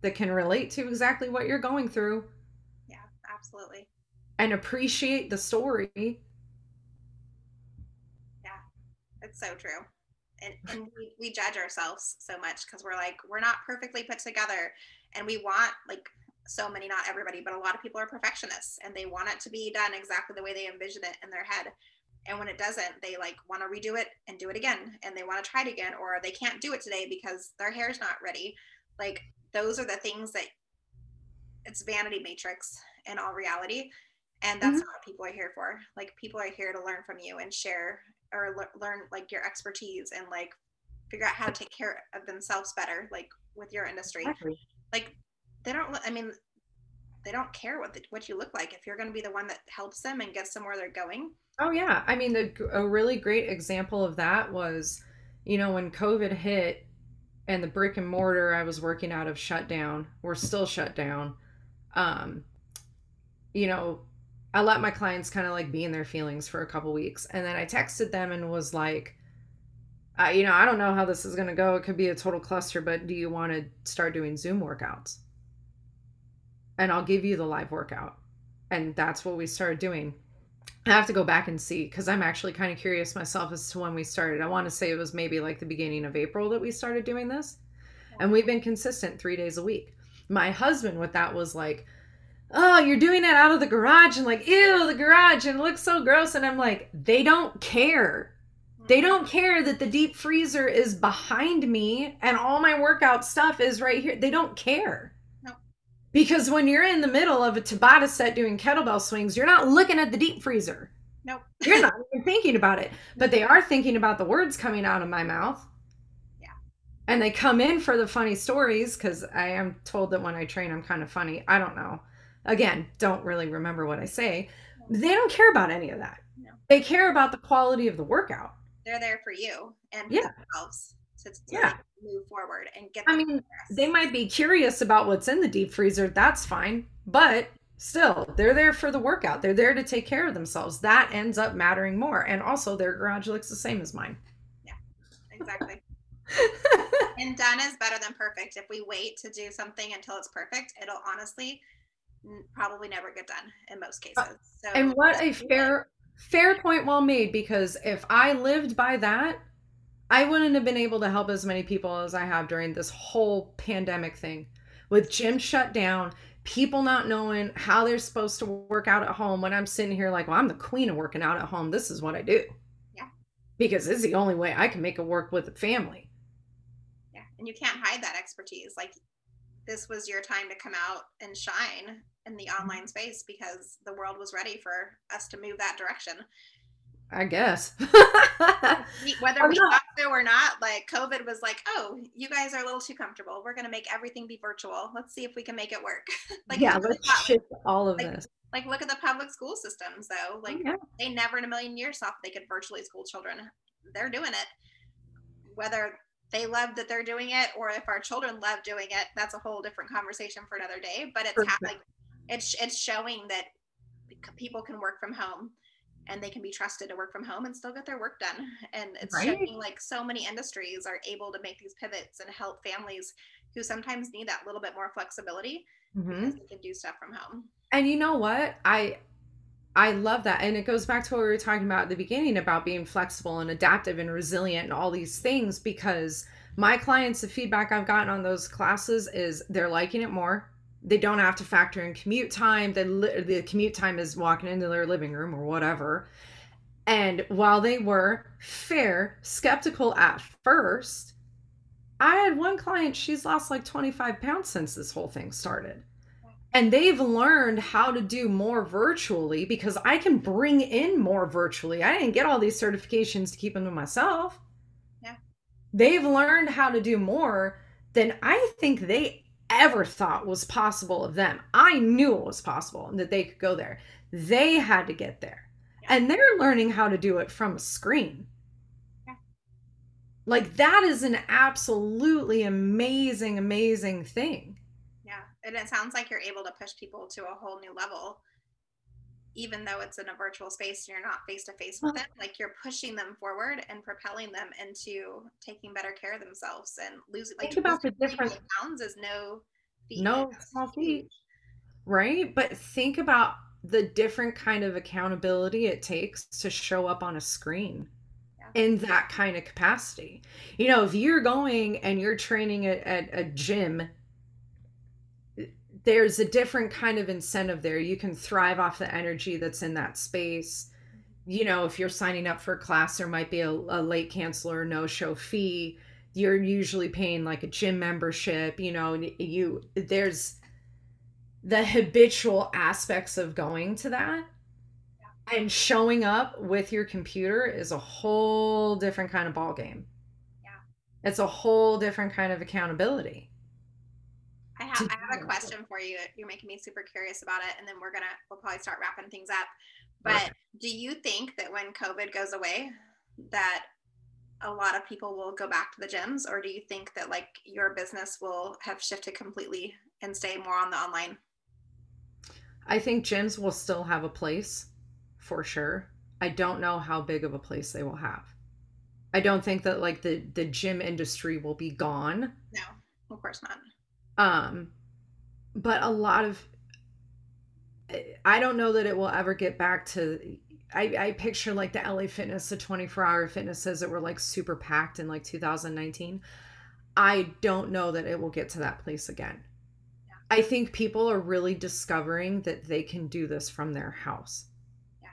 that can relate to exactly what you're going through. Yeah, absolutely. And appreciate the story Yeah, It's so true. And, and we, we judge ourselves so much because we're like, we're not perfectly put together. And we want, like, so many, not everybody, but a lot of people are perfectionists and they want it to be done exactly the way they envision it in their head. And when it doesn't, they like want to redo it and do it again. And they want to try it again, or they can't do it today because their hair's not ready. Like, those are the things that it's vanity metrics in all reality and that's mm-hmm. not what people are here for like people are here to learn from you and share or le- learn like your expertise and like figure out how to take care of themselves better like with your industry. Exactly. like they don't i mean they don't care what the, what you look like. If you're going to be the one that helps them and gets them where they're going. Oh yeah. I mean the, a really great example of that was you know when covid hit and the brick and mortar i was working out of shut down we're still shut down um you know I let my clients kind of like be in their feelings for a couple weeks. And then I texted them and was like, you know, I don't know how this is going to go. It could be a total cluster, but do you want to start doing Zoom workouts? And I'll give you the live workout. And that's what we started doing. I have to go back and see because I'm actually kind of curious myself as to when we started. I want to say it was maybe like the beginning of April that we started doing this. And we've been consistent three days a week. My husband with that was like, oh, you're doing it out of the garage and like, ew, the garage and it looks so gross. And I'm like, they don't care. They don't mm-hmm. care that the deep freezer is behind me and all my workout stuff is right here. They don't care. No. Because when you're in the middle of a Tabata set doing kettlebell swings, you're not looking at the deep freezer. Nope. you're not even thinking about it. But they mm-hmm. are thinking about the words coming out of my mouth. Yeah. And they come in for the funny stories because I am told that when I train, I'm kind of funny. I don't know again, don't really remember what I say. They don't care about any of that. No. They care about the quality of the workout. They're there for you and yeah. themselves to, to yeah. move forward and get. I mean, progress. they might be curious about what's in the deep freezer. That's fine, but still, they're there for the workout. They're there to take care of themselves. That ends up mattering more. And also, their garage looks the same as mine. Yeah, exactly. and done is better than perfect. If we wait to do something until it's perfect, it'll honestly probably never get done in most uh, cases. So and what a fair fair point well made because if I lived by that, I wouldn't have been able to help as many people as I have during this whole pandemic thing. With gym shut down, people not knowing how they're supposed to work out at home when I'm sitting here like, well, I'm the queen of working out at home. This is what I do. Yeah. Because it's the only way I can make it work with the family. Yeah. And you can't hide that expertise. Like this was your time to come out and shine in the mm-hmm. online space because the world was ready for us to move that direction. I guess. Whether we thought so or not, like COVID was like, oh, you guys are a little too comfortable. We're going to make everything be virtual. Let's see if we can make it work. like, yeah, let's shift all of like, this. Like, look at the public school systems, though. Oh, like, oh, yeah. they never in a million years thought they could virtually school children. They're doing it. Whether they love that they're doing it or if our children love doing it, that's a whole different conversation for another day. But it's like it's it's showing that people can work from home and they can be trusted to work from home and still get their work done and it's right. showing like so many industries are able to make these pivots and help families who sometimes need that little bit more flexibility mm-hmm. because they can do stuff from home and you know what i I love that. And it goes back to what we were talking about at the beginning about being flexible and adaptive and resilient and all these things because my clients, the feedback I've gotten on those classes is they're liking it more they don't have to factor in commute time. The, commute time is walking into their living room or whatever. And while they were fair, skeptical at first, I had one client, she's lost like 25 pounds since this whole thing started. And they've learned how to do more virtually because I can bring in more virtually. I didn't get all these certifications to keep them to myself. Yeah. They've learned how to do more than I think they ever thought was possible of them. I knew it was possible and that they could go there. They had to get there. Yeah. And they're learning how to do it from a screen. Yeah. Like that is an absolutely amazing, amazing thing. And it sounds like you're able to push people to a whole new level even though it's in a virtual space and you're not face to face with them, like you're pushing them forward and propelling them into taking better care of themselves and losing. Like think about the different pounds is no feat. No small feat, right? But think about the different kind of accountability it takes to show up on a screen. Yeah. in that kind of capacity. You know, if you're going and you're training at, at a gym, there's a different kind of incentive there. You can thrive off the energy that's in that space. You know, if you're signing up for a class, there might be a, a late cancel or no show fee. You're usually paying like a gym membership. You know, you there's the habitual aspects of going to that yeah. and showing up with your computer is a whole different kind of ball game yeah it's a whole different kind of accountability i have, I have a question for you you're making me super curious about it and then we're gonna we'll probably start wrapping things up but do you think that when covid goes away that a lot of people will go back to the gyms or do you think that like your business will have shifted completely and stay more on the online I think gyms will still have a place for sure. I don't know how big of a place they will have. I don't think that like the the gym industry will be gone. No, of course not. Um but a lot of I don't know that it will ever get back to I, I picture like the LA Fitness, the 24 hour fitnesses that were like super packed in like 2019. I don't know that it will get to that place again. I think people are really discovering that they can do this from their house. Yeah.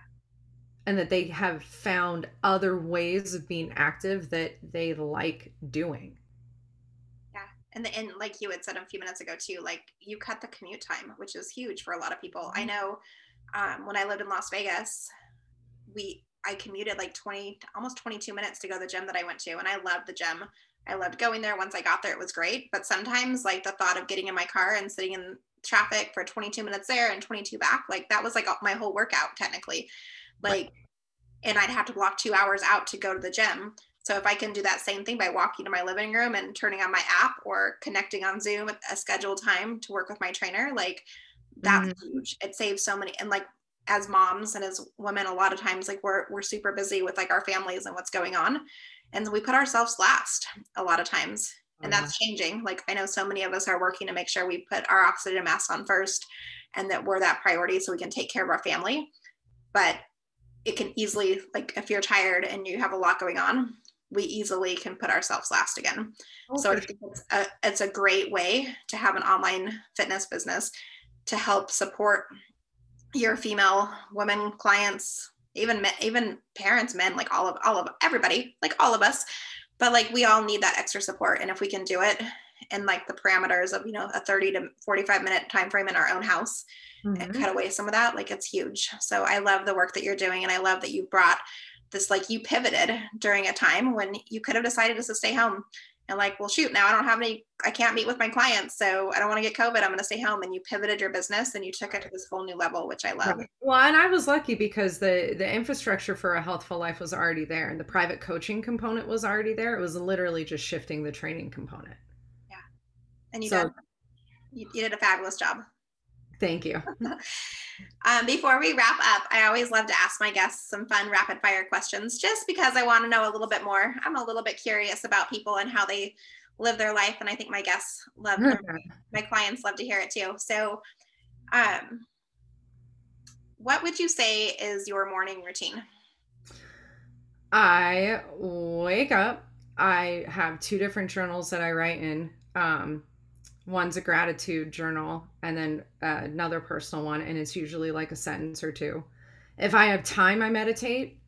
And that they have found other ways of being active that they like doing. And the and like you had said a few minutes ago too, like you cut the commute time, which is huge for a lot of people. Mm-hmm. I know um, when I lived in Las Vegas, we I commuted like 20 almost 22 minutes to go to the gym that I went to and I loved the gym I loved going there. Once I got there, it was great. But sometimes, like the thought of getting in my car and sitting in traffic for 22 minutes there and 22 back, like that was like my whole workout technically. Like, and I'd have to block two hours out to go to the gym. So if I can do that same thing by walking to my living room and turning on my app or connecting on Zoom at a scheduled time to work with my trainer, like that's mm-hmm. huge. It saves so many. And like as moms and as women, a lot of times like we're we're super busy with like our families and what's going on and we put ourselves last a lot of times and that's mm-hmm. changing like i know so many of us are working to make sure we put our oxygen mask on first and that we're that priority so we can take care of our family but it can easily like if you're tired and you have a lot going on we easily can put ourselves last again oh, so I think it's a, it's a great way to have an online fitness business to help support your female women clients even men, even parents, men, like all of all of everybody, like all of us. But like we all need that extra support, and if we can do it in like the parameters of you know a 30 to 45 minute time frame in our own house mm-hmm. and cut away some of that like it's huge so i love the work that you're doing and i love that you brought this like you pivoted during a time when you could have decided to stay home and like, well, shoot, now I don't have any, I can't meet with my clients. So I don't want to get COVID. I'm going to stay home. And you pivoted your business and you took it to this whole new level, which I love. Well, and I was lucky because the, the infrastructure for a healthful life was already there and the private coaching component was already there. It was literally just shifting the training component. Yeah. And you so, did, you, you did a fabulous job. Thank you. um, before we wrap up, I always love to ask my guests some fun rapid fire questions just because I want to know a little bit more. I'm a little bit curious about people and how they live their life. And I think my guests love, my clients love to hear it too. So, um, what would you say is your morning routine? I wake up. I have two different journals that I write in. Um, one's a gratitude journal and then uh, another personal one and it's usually like a sentence or two. If i have time i meditate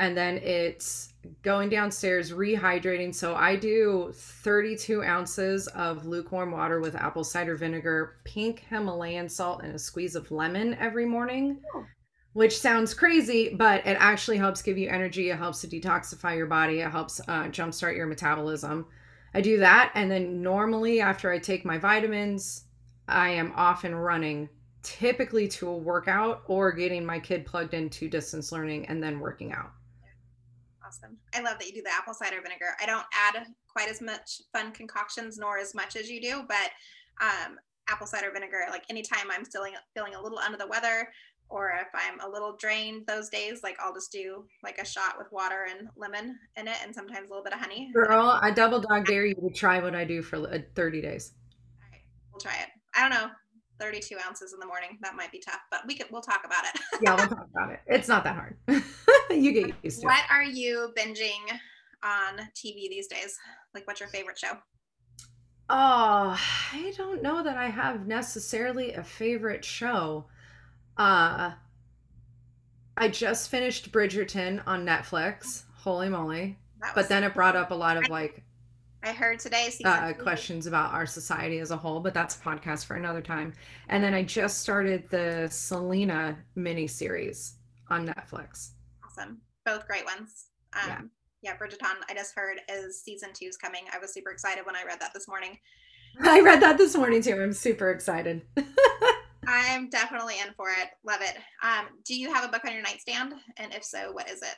and then it's going downstairs rehydrating. So i do 32 ounces of lukewarm water with apple cider vinegar pink himalayan salt and a squeeze of lemon every morning oh. which sounds crazy but it actually helps give you energy. It helps to detoxify your body. It helps uh, jumpstart your metabolism I do that. And then normally, after I take my vitamins, I am off and running, typically to a workout or getting my kid plugged into distance learning and then working out. Awesome. I love that you do the apple cider vinegar. I don't add quite as much fun concoctions nor as much as you do, but um, apple cider vinegar, like anytime I'm feeling feeling a little under the weather, or if I'm a little drained those days, like I'll just do like a shot with water and lemon in it, and sometimes a little bit of honey. Girl, I double dog dare you to try what I do for uh, 30 days. All right, we'll try it. I don't know. 32 ounces in the morning. That might be tough, but we could we'll talk about it. yeah, we'll talk about it. It's not that hard. you get used to it. what it. are you binging on TV these days? Like what's your favorite show? Oh, I don't know that I have necessarily a favorite show. Uh I just finished Bridgerton on Netflix. Holy moly. But then it brought up a lot of like I heard today uh, questions about our society as a whole, but that's a podcast for another time. And then I just started the Selena miniseries on Netflix. Awesome. Both great ones. Um, Yeah. yeah. Bridgerton, I just heard is season two's coming. I was super excited when I read that this morning. I read that this morning too. I'm super excited. I'm definitely in for it. Love it. Um, do you have a book on your nightstand? And if so, what is it?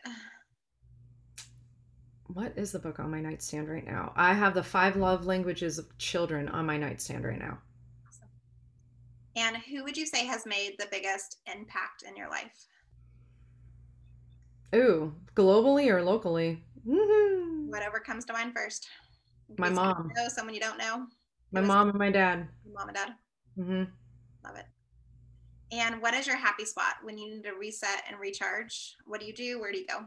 What is the book on my nightstand right now? I have the Five Love Languages of Children on my nightstand right now. And who would you say has made the biggest impact in your life? Ooh, globally or locally? Woohoo. Whatever comes to mind first. My mom. know, someone you don't know. My mom and my dad. it? Mom and dad. Mm-hmm. Love it. And what is your happy spot when you need to reset and recharge? What do you do? Where do you go?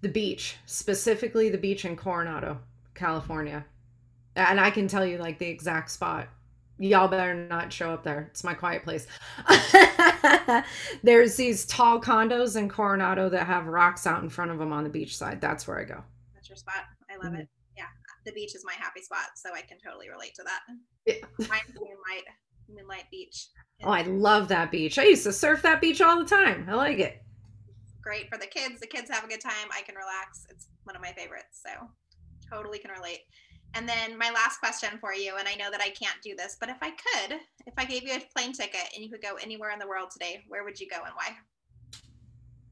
The beach, specifically the beach in Coronado, California. And I can tell you like the exact spot. Y'all better not show up there. It's my quiet place. There's these tall condos in Coronado that have rocks out in front of them on the beach side. That's where I go. That's your spot. I love Mhm. it. Yeah. The beach is my happy spot, so I can totally relate to that. Yeah. Mine's Moonlight, Moonlight Beach. Oh, I love that beach. I used to surf that beach all the time. I like it. great for the kids. The kids have a good time. I can relax. It's one of my favorites. So totally can relate. And then my last question for you, and I know that I can't do this, but if I could, if I gave you a plane ticket and you could go anywhere in the world today, where would you go and why?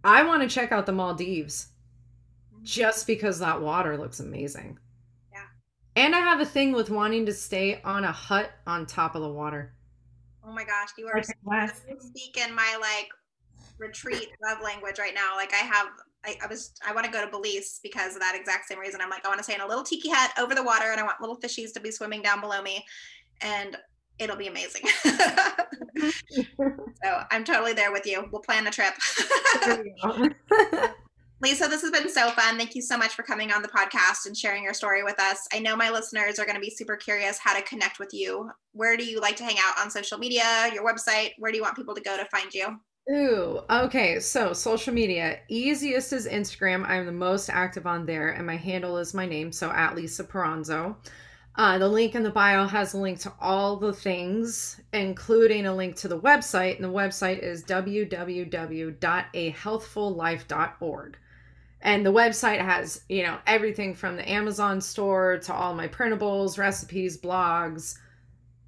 I want to check out the Maldives mm-hmm. just because that water looks amazing. Yeah. And I have a thing with wanting to stay on a hut on top of the water. Oh my gosh, you are speaking my like retreat love language right now. Like I have, I, I was, I want to go to Belize because of that exact same reason. I'm like, I want to stay in a little tiki hut over the water, and I want little fishies to be swimming down below me, and it'll be amazing. so I'm totally there with you. We'll plan a trip. Lisa, this has been so fun. Thank you so much for coming on the podcast and sharing your story with us. I know my listeners are going to be super curious how to connect with you. Where do you like to hang out on social media, your website? Where do you want people to go to find you? Ooh, okay. So social media, easiest is Instagram. I'm the most active on there, and my handle is my name, so at Lisa Peranzo. Uh, the link in the bio has a link to all the things, including a link to the website. And the website is www.ahealthfullife.org. And the website has, you know, everything from the Amazon store to all my printables, recipes, blogs,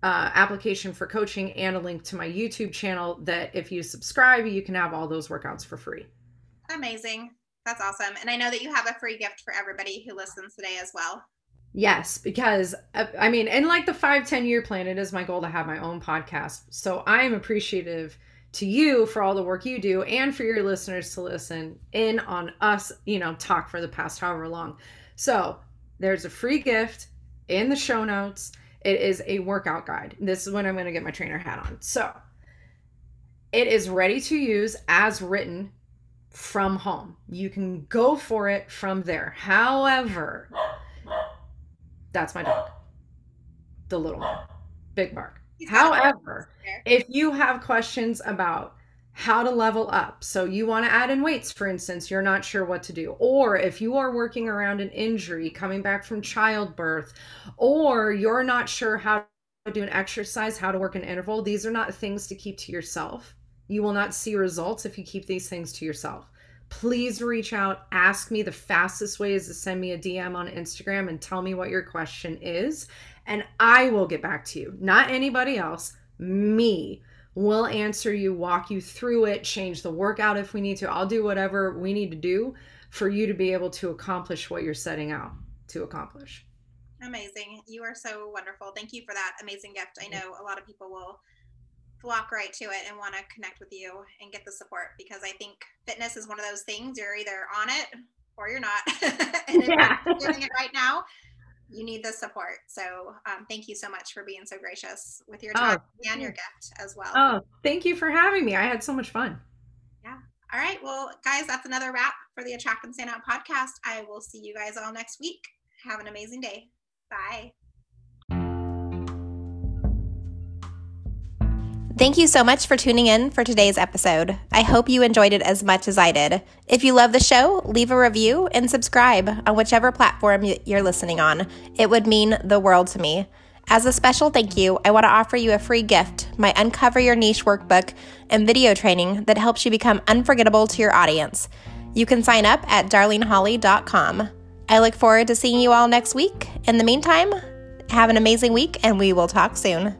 uh, application for coaching, and a link to my YouTube channel that if you subscribe, you can have all those workouts for free. Amazing. That's awesome. And I know that you have a free gift for everybody who listens today as well. Yes, because uh, I mean, in like the five, 10 year plan, it is my goal to have my own podcast. So I am appreciative to you for all the work you do and for your listeners to listen in on us, you know, talk for the past however long. So there's a free gift in the show notes. It is a workout guide. This is when I'm going to get my trainer hat on. So it is ready to use as written from home. You can go for it from there. However, that's my dog. The little one. Big bark. He's got a- However, if you have questions about how to level up, so you want to add in weights, for instance, you're not sure what to do, or if you are working around an injury coming back from childbirth, or you're not sure how to do an exercise, how to work an interval, these are not things to keep to yourself. You will not see results if you keep these things to yourself. Please reach out, ask me. The fastest way is to send me a DM on Instagram and tell me what your question is, and I will get back to you. Not anybody else, me will answer you, walk you through it, change the workout if we need to. I'll do whatever we need to do for you to be able to accomplish what you're setting out to accomplish. Amazing. You are so wonderful. Thank you for that amazing gift. I know a lot of people will flock right to it and want to connect with you and get the support because I think fitness is one of those things you're either on it or you're not. and if Yeah. you're doing it right now, you need the support. So um, thank you so much for being so gracious with your time oh, and your gift as well. Oh, thank you for having me. I had so much fun. Yeah. All right. Well, guys, that's another wrap for the Attract and Stand Out podcast. I will see you guys all next week. Have an amazing day. Bye. Thank you so much for tuning in for today's episode. I hope you enjoyed it as much as I did. If you love the show, leave a review and subscribe on whichever platform you're listening on. It would mean the world to me. As a special thank you, I want to offer you a free gift my Uncover Your Niche workbook and video training that helps you become unforgettable to your audience. You can sign up at darleneholly.com. I look forward to seeing you all next week. In the meantime, have an amazing week and we will talk soon.